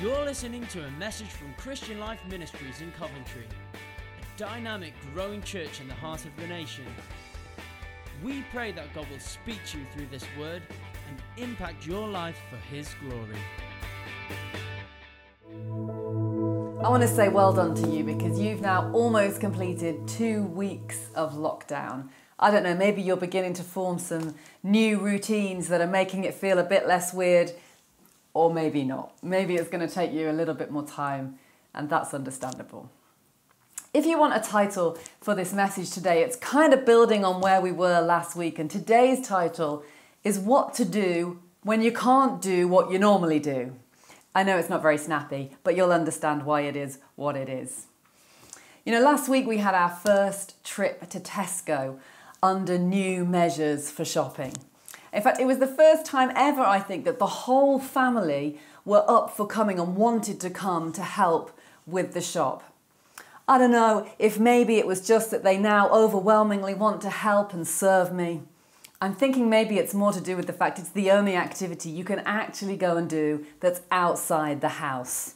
You're listening to a message from Christian Life Ministries in Coventry, a dynamic, growing church in the heart of the nation. We pray that God will speak to you through this word and impact your life for His glory. I want to say well done to you because you've now almost completed two weeks of lockdown. I don't know, maybe you're beginning to form some new routines that are making it feel a bit less weird, or maybe not. Maybe it's going to take you a little bit more time, and that's understandable. If you want a title for this message today, it's kind of building on where we were last week, and today's title is What to Do When You Can't Do What You Normally Do. I know it's not very snappy, but you'll understand why it is what it is. You know, last week we had our first trip to Tesco under new measures for shopping. In fact, it was the first time ever, I think, that the whole family were up for coming and wanted to come to help with the shop. I don't know if maybe it was just that they now overwhelmingly want to help and serve me. I'm thinking maybe it's more to do with the fact it's the only activity you can actually go and do that's outside the house.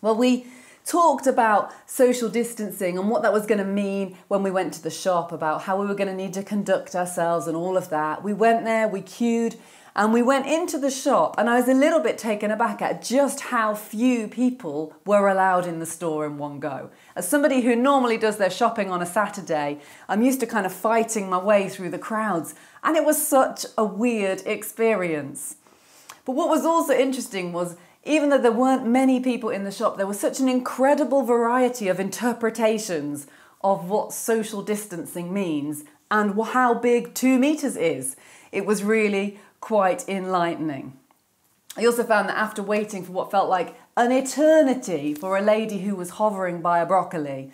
Well, we talked about social distancing and what that was going to mean when we went to the shop, about how we were going to need to conduct ourselves and all of that. We went there, we queued, and we went into the shop, and I was a little bit taken aback at just how few people were allowed in the store in one go. As somebody who normally does their shopping on a Saturday, I'm used to kind of fighting my way through the crowds, and it was such a weird experience. But what was also interesting was even though there weren't many people in the shop, there was such an incredible variety of interpretations of what social distancing means and how big two meters is. It was really quite enlightening. I also found that after waiting for what felt like an eternity for a lady who was hovering by a broccoli,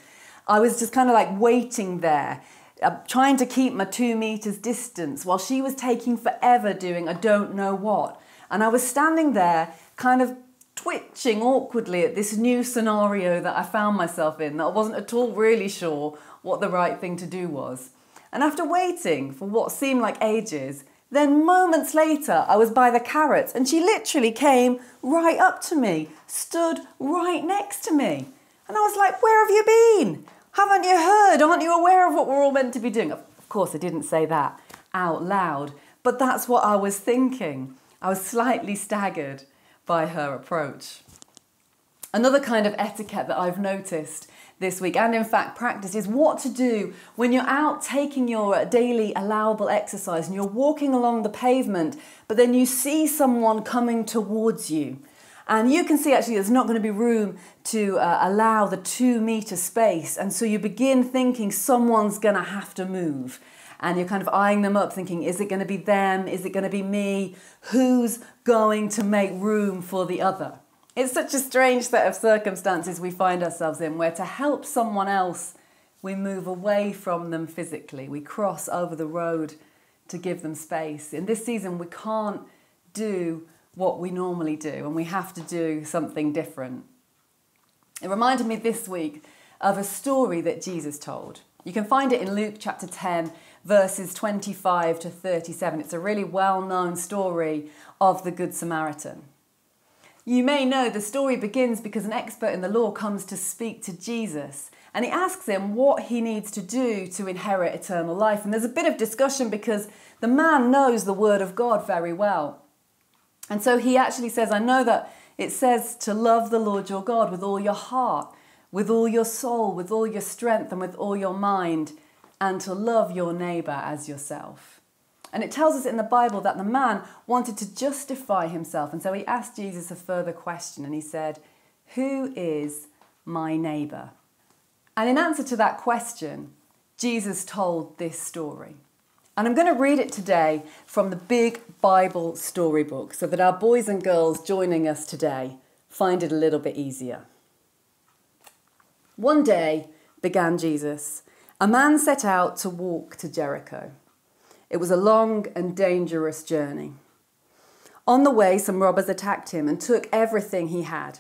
I was just kind of like waiting there, uh, trying to keep my two meters distance while she was taking forever doing I don't know what. And I was standing there, kind of twitching awkwardly at this new scenario that I found myself in, that I wasn't at all really sure what the right thing to do was. And after waiting for what seemed like ages, then moments later, I was by the carrots and she literally came right up to me, stood right next to me. And I was like, Where have you been? Haven't you heard? Aren't you aware of what we're all meant to be doing? Of course, I didn't say that out loud, but that's what I was thinking. I was slightly staggered by her approach. Another kind of etiquette that I've noticed this week, and in fact practice, is what to do when you're out taking your daily allowable exercise and you're walking along the pavement, but then you see someone coming towards you. And you can see actually there's not going to be room to uh, allow the two meter space. And so you begin thinking someone's going to have to move. And you're kind of eyeing them up, thinking, is it going to be them? Is it going to be me? Who's going to make room for the other? It's such a strange set of circumstances we find ourselves in where to help someone else, we move away from them physically. We cross over the road to give them space. In this season, we can't do what we normally do and we have to do something different. It reminded me this week of a story that Jesus told. You can find it in Luke chapter 10, verses 25 to 37. It's a really well known story of the Good Samaritan. You may know the story begins because an expert in the law comes to speak to Jesus and he asks him what he needs to do to inherit eternal life. And there's a bit of discussion because the man knows the word of God very well. And so he actually says, I know that it says to love the Lord your God with all your heart, with all your soul, with all your strength, and with all your mind, and to love your neighbour as yourself. And it tells us in the Bible that the man wanted to justify himself. And so he asked Jesus a further question and he said, Who is my neighbour? And in answer to that question, Jesus told this story. And I'm going to read it today from the big Bible storybook so that our boys and girls joining us today find it a little bit easier. One day, began Jesus, a man set out to walk to Jericho. It was a long and dangerous journey. On the way, some robbers attacked him and took everything he had.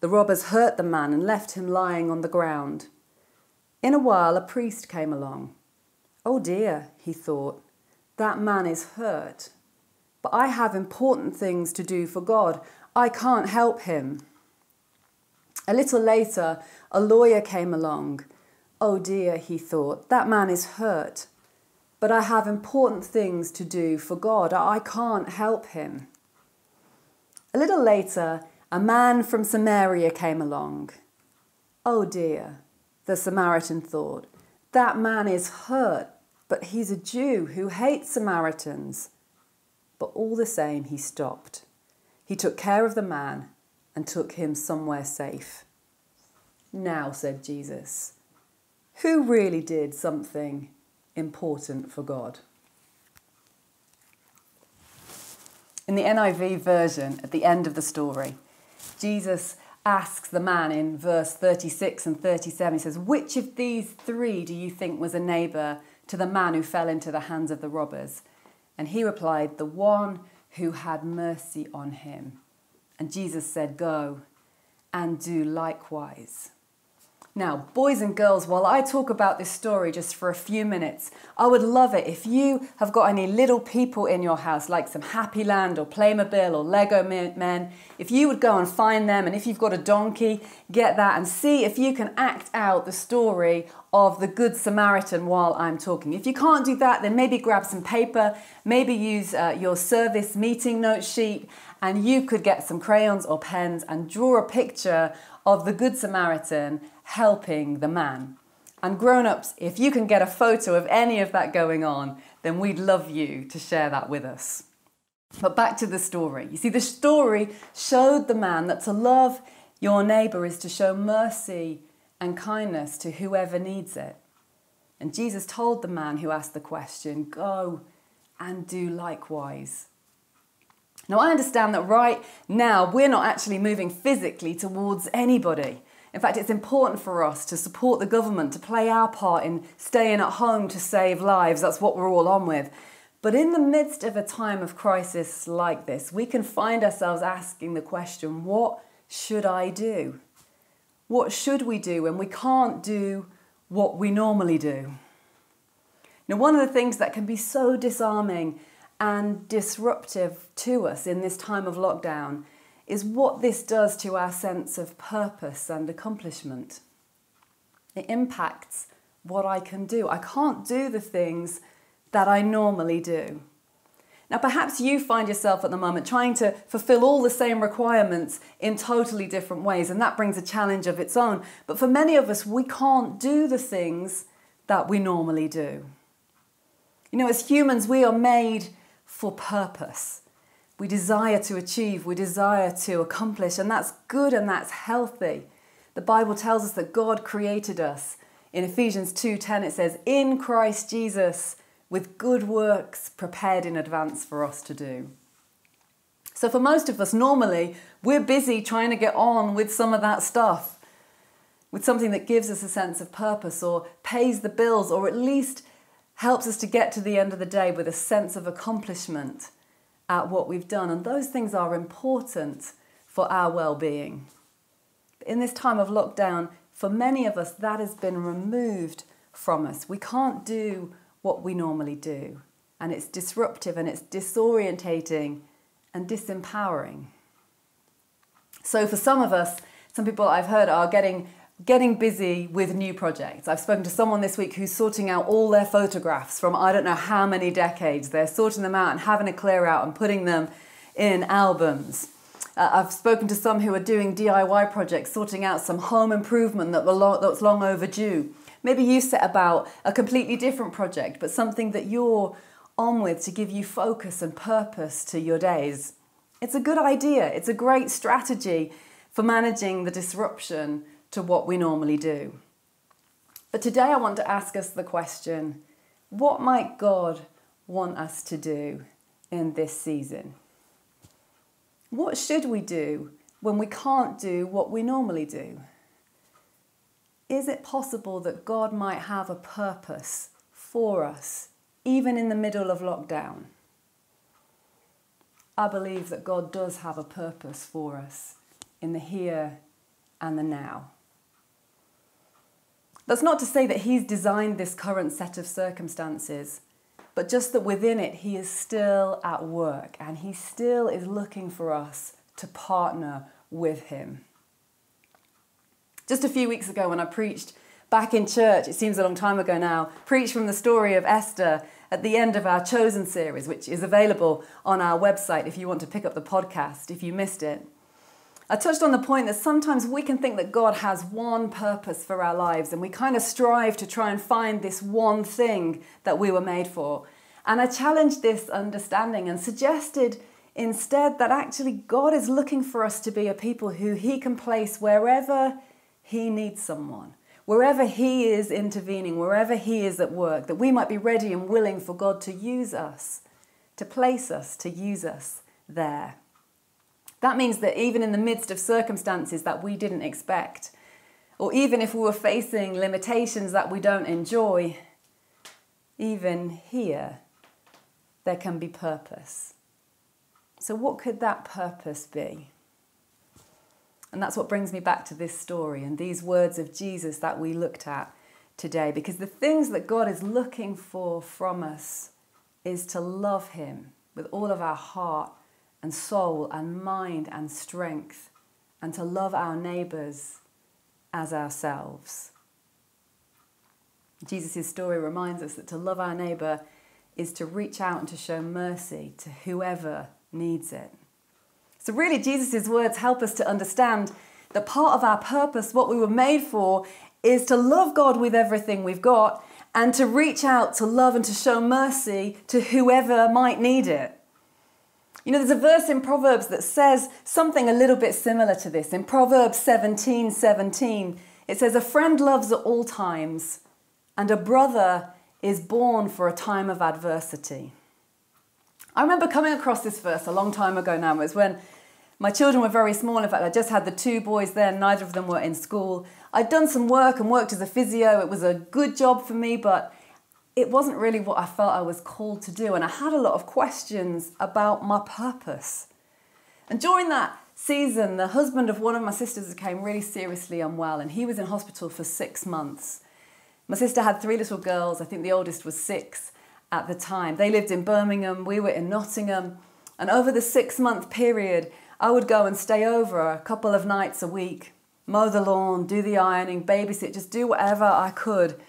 The robbers hurt the man and left him lying on the ground. In a while, a priest came along. Oh dear, he thought, that man is hurt. But I have important things to do for God. I can't help him. A little later, a lawyer came along. Oh dear, he thought, that man is hurt. But I have important things to do for God. I can't help him. A little later, a man from Samaria came along. Oh dear, the Samaritan thought, that man is hurt, but he's a Jew who hates Samaritans. But all the same, he stopped. He took care of the man and took him somewhere safe. Now, said Jesus, who really did something important for God? In the NIV version, at the end of the story, Jesus asks the man in verse 36 and 37, he says, Which of these three do you think was a neighbour to the man who fell into the hands of the robbers? And he replied, The one who had mercy on him. And Jesus said, Go and do likewise. Now, boys and girls, while I talk about this story just for a few minutes, I would love it if you have got any little people in your house, like some Happyland or Playmobil or Lego Men, if you would go and find them, and if you've got a donkey, get that and see if you can act out the story of the Good Samaritan while I'm talking. If you can't do that, then maybe grab some paper, maybe use uh, your service meeting note sheet, and you could get some crayons or pens and draw a picture of the Good Samaritan helping the man. And grown ups, if you can get a photo of any of that going on, then we'd love you to share that with us. But back to the story. You see, the story showed the man that to love your neighbour is to show mercy and kindness to whoever needs it. And Jesus told the man who asked the question, Go and do likewise. Now, I understand that right now we're not actually moving physically towards anybody. In fact, it's important for us to support the government, to play our part in staying at home to save lives. That's what we're all on with. But in the midst of a time of crisis like this, we can find ourselves asking the question what should I do? What should we do when we can't do what we normally do? Now, one of the things that can be so disarming and disruptive to us in this time of lockdown is what this does to our sense of purpose and accomplishment. It impacts what I can do. I can't do the things that I normally do. Now, perhaps you find yourself at the moment trying to fulfill all the same requirements in totally different ways, and that brings a challenge of its own. But for many of us, we can't do the things that we normally do. You know, as humans, we are made for purpose. We desire to achieve, we desire to accomplish, and that's good and that's healthy. The Bible tells us that God created us. In Ephesians 2:10 it says, "In Christ Jesus, with good works prepared in advance for us to do." So for most of us normally, we're busy trying to get on with some of that stuff. With something that gives us a sense of purpose or pays the bills or at least helps us to get to the end of the day with a sense of accomplishment at what we've done. And those things are important for our well being. In this time of lockdown, for many of us, that has been removed from us. We can't do what we normally do. And it's disruptive and it's disorientating and disempowering. So, for some of us, some people I've heard are getting getting busy with new projects. I've spoken to someone this week who's sorting out all their photographs from I don't know how many decades. They're sorting them out and having a clear out and putting them in albums. Uh, I've spoken to some who are doing DIY projects, sorting out some home improvement that long, that's long overdue. Maybe you set about a completely different project, but something that you're on with to give you focus and purpose to your days. It's a good idea. It's a great strategy for managing the disruption to what we normally do. But today I want to ask us the question what might God want us to do in this season? What should we do when we can't do what we normally do? Is it possible that God might have a purpose for us, even in the middle of lockdown? I believe that God does have a purpose for us in the here and the now. That's not to say that He's designed this current set of circumstances, but just that within it, He is still at work and He still is looking for us to partner with Him. Just a few weeks ago, when I preached back in church, it seems a long time ago now, preached from the story of Esther at the end of our Chosen series, which is available on our website if you want to pick up the podcast if you missed it. I touched on the point that sometimes we can think that God has one purpose for our lives and we kind of strive to try and find this one thing that we were made for. And I challenged this understanding and suggested instead that actually God is looking for us to be a people who He can place wherever He needs someone wherever He is intervening, wherever He is at work, that we might be ready and willing for God to use us, to place us, to use us there. That means that even in the midst of circumstances that we didn't expect, or even if we were facing limitations that we don't enjoy, even here, there can be purpose. So, what could that purpose be? And that's what brings me back to this story and these words of Jesus that we looked at today. Because the things that God is looking for from us is to love Him with all of our heart and soul and mind and strength, and to love our neighbours as ourselves. Jesus' story reminds us that to love our neighbour is to reach out and to show mercy to whoever needs it. So, really, Jesus' words help us to understand that part of our purpose, what we were made for, is to love God with everything we've got and to reach out to love and to show mercy to whoever might need it. You know, there's a verse in Proverbs that says something a little bit similar to this. In Proverbs 17 17, it says, A friend loves at all times, and a brother is born for a time of adversity. I remember coming across this verse a long time ago now. It was when my children were very small. In fact, I just had the two boys then, neither of them were in school. I'd done some work and worked as a physio. It was a good job for me, but it wasn't really what I felt I was called to do. And I had a lot of questions about my purpose. And during that season, the husband of one of my sisters became really seriously unwell, and he was in hospital for six months. My sister had three little girls. I think the oldest was six at the time. They lived in Birmingham, we were in Nottingham. And over the six month period, I would go and stay over a couple of nights a week, mow the lawn, do the ironing, babysit, just do whatever I could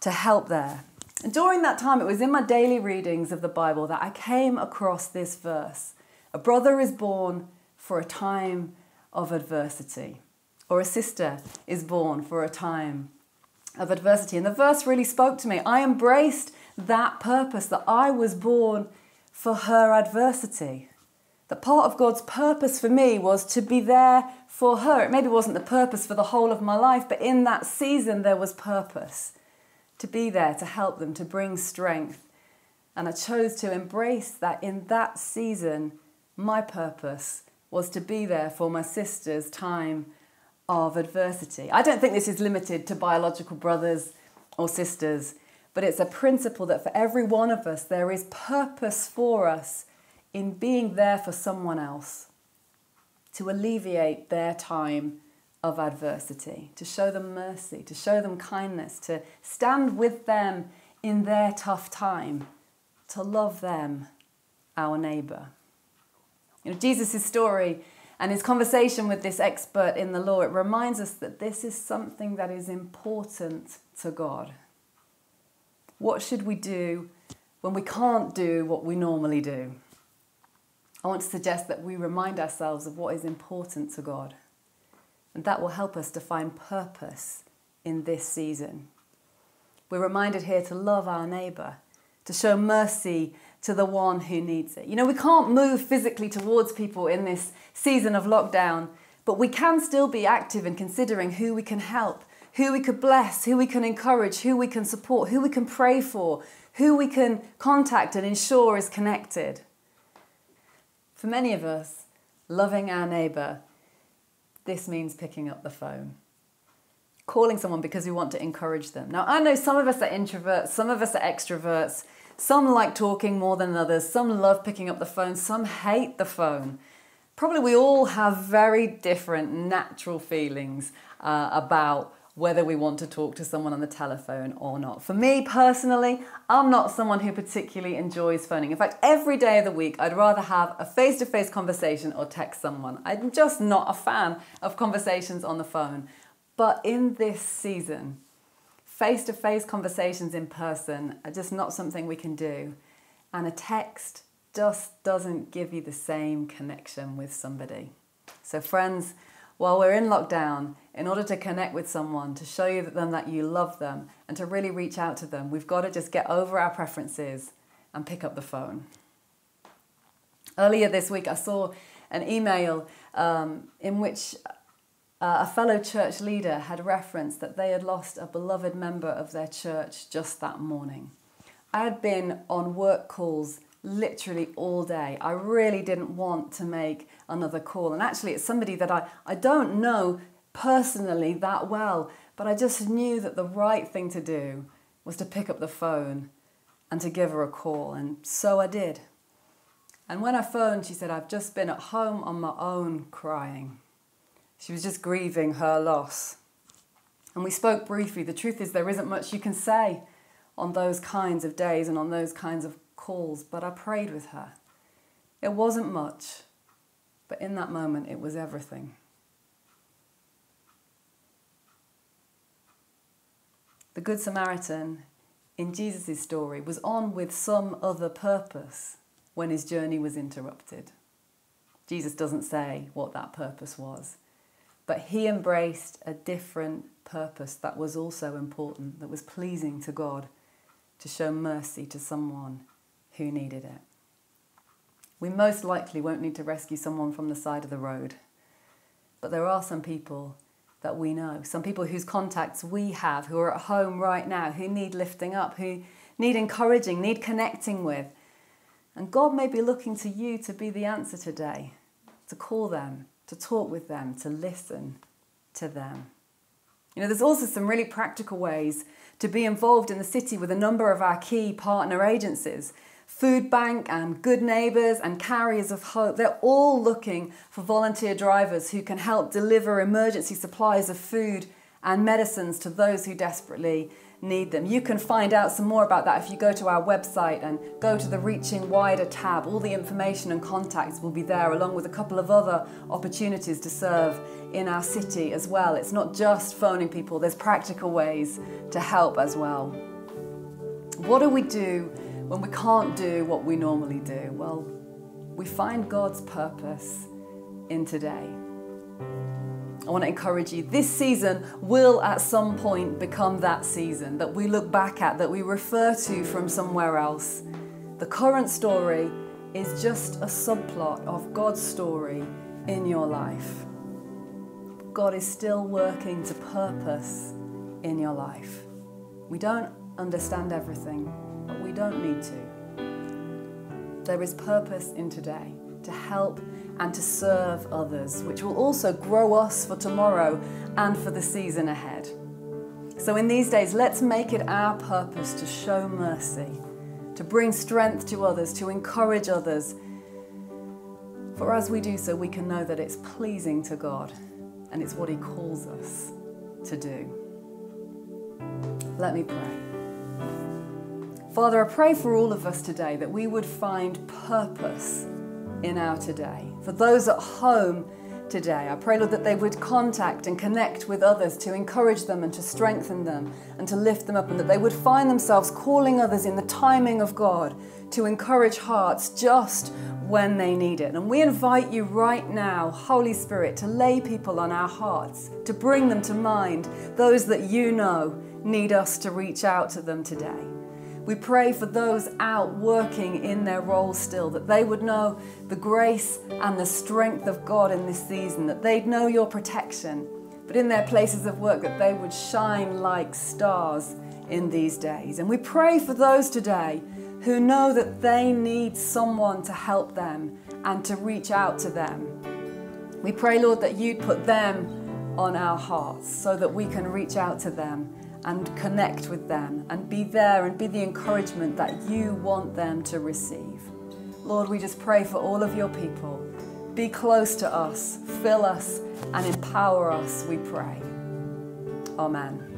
to help there. And during that time, it was in my daily readings of the Bible that I came across this verse A brother is born for a time of adversity, or a sister is born for a time of adversity. And the verse really spoke to me. I embraced that purpose that I was born for her adversity that part of God's purpose for me was to be there for her. It maybe wasn't the purpose for the whole of my life, but in that season there was purpose to be there, to help them, to bring strength. And I chose to embrace that in that season, my purpose was to be there for my sister's time of adversity. I don't think this is limited to biological brothers or sisters, but it's a principle that for every one of us, there is purpose for us in being there for someone else to alleviate their time of adversity, to show them mercy, to show them kindness, to stand with them in their tough time, to love them, our neighbour. You know, Jesus' story and his conversation with this expert in the law, it reminds us that this is something that is important to God. What should we do when we can't do what we normally do? I want to suggest that we remind ourselves of what is important to God. And that will help us to find purpose in this season. We're reminded here to love our neighbour, to show mercy to the one who needs it. You know, we can't move physically towards people in this season of lockdown, but we can still be active in considering who we can help, who we could bless, who we can encourage, who we can support, who we can pray for, who we can contact and ensure is connected. For many of us, loving our neighbour, this means picking up the phone. Calling someone because we want to encourage them. Now, I know some of us are introverts, some of us are extroverts, some like talking more than others, some love picking up the phone, some hate the phone. Probably we all have very different natural feelings uh, about whether we want to talk to someone on the telephone or not. For me personally, I'm not someone who particularly enjoys phoning. In fact, every day of the week, I'd rather have a face to face conversation or text someone. I'm just not a fan of conversations on the phone. But in this season, face to face conversations in person are just not something we can do. And a text just doesn't give you the same connection with somebody. So, friends, while we're in lockdown, in order to connect with someone, to show them that you love them, and to really reach out to them, we've got to just get over our preferences and pick up the phone. Earlier this week, I saw an email um, in which uh, a fellow church leader had referenced that they had lost a beloved member of their church just that morning. I had been on work calls literally all day. I really didn't want to make another call. And actually, it's somebody that I, I don't know personally that well, but I just knew that the right thing to do was to pick up the phone and to give her a call. And so I did. And when I phoned, she said, I've just been at home on my own crying. She was just grieving her loss. And we spoke briefly. The truth is, there isn't much you can say on those kinds of days and on those kinds of calls, but I prayed with her. It wasn't much, but in that moment, it was everything. The Good Samaritan in Jesus' story was on with some other purpose when his journey was interrupted. Jesus doesn't say what that purpose was, but he embraced a different purpose that was also important, that was pleasing to God, to show mercy to someone who needed it. We most likely won't need to rescue someone from the side of the road, but there are some people that we know, some people whose contacts we have who are at home right now, who need lifting up, who need encouraging, need connecting with. And God may be looking to you to be the answer today, to call them, to talk with them, to listen to them. You know, there's also some really practical ways to be involved in the city with a number of our key partner agencies. Food Bank and Good Neighbours and Carriers of Hope, they're all looking for volunteer drivers who can help deliver emergency supplies of food and medicines to those who desperately need them. You can find out some more about that if you go to our website and go to the Reaching Wider tab. All the information and contacts will be there, along with a couple of other opportunities to serve in our city as well. It's not just phoning people, there's practical ways to help as well. What do we do when we can't do what we normally do? Well, we find God's purpose in today. I want to encourage you. This season will at some point become that season that we look back at, that we refer to from somewhere else. The current story is just a subplot of God's story in your life. God is still working to purpose in your life. We don't understand everything but we don't need to. There is purpose in today to help and to serve others, which will also grow us for tomorrow and for the season ahead. So, in these days, let's make it our purpose to show mercy, to bring strength to others, to encourage others. For as we do so, we can know that it's pleasing to God and it's what He calls us to do. Let me pray. Father, I pray for all of us today that we would find purpose in our today. For those at home today, I pray, Lord, that they would contact and connect with others to encourage them and to strengthen them and to lift them up, and that they would find themselves calling others in the timing of God to encourage hearts just when they need it. And we invite you right now, Holy Spirit, to lay people on our hearts, to bring them to mind, those that you know need us to reach out to them today. We pray for those out working in their role still, that they would know the grace and the strength of God in this season, that they'd know your protection, but in their places of work, that they would shine like stars in these days. And we pray for those today who know that they need someone to help them and to reach out to them. We pray, Lord, that you'd put them on our hearts so that we can reach out to them and connect with them and be there and be the encouragement that you want them to receive. Lord, we just pray for all of your people. Be close to us, fill us, and empower us, we pray. Amen.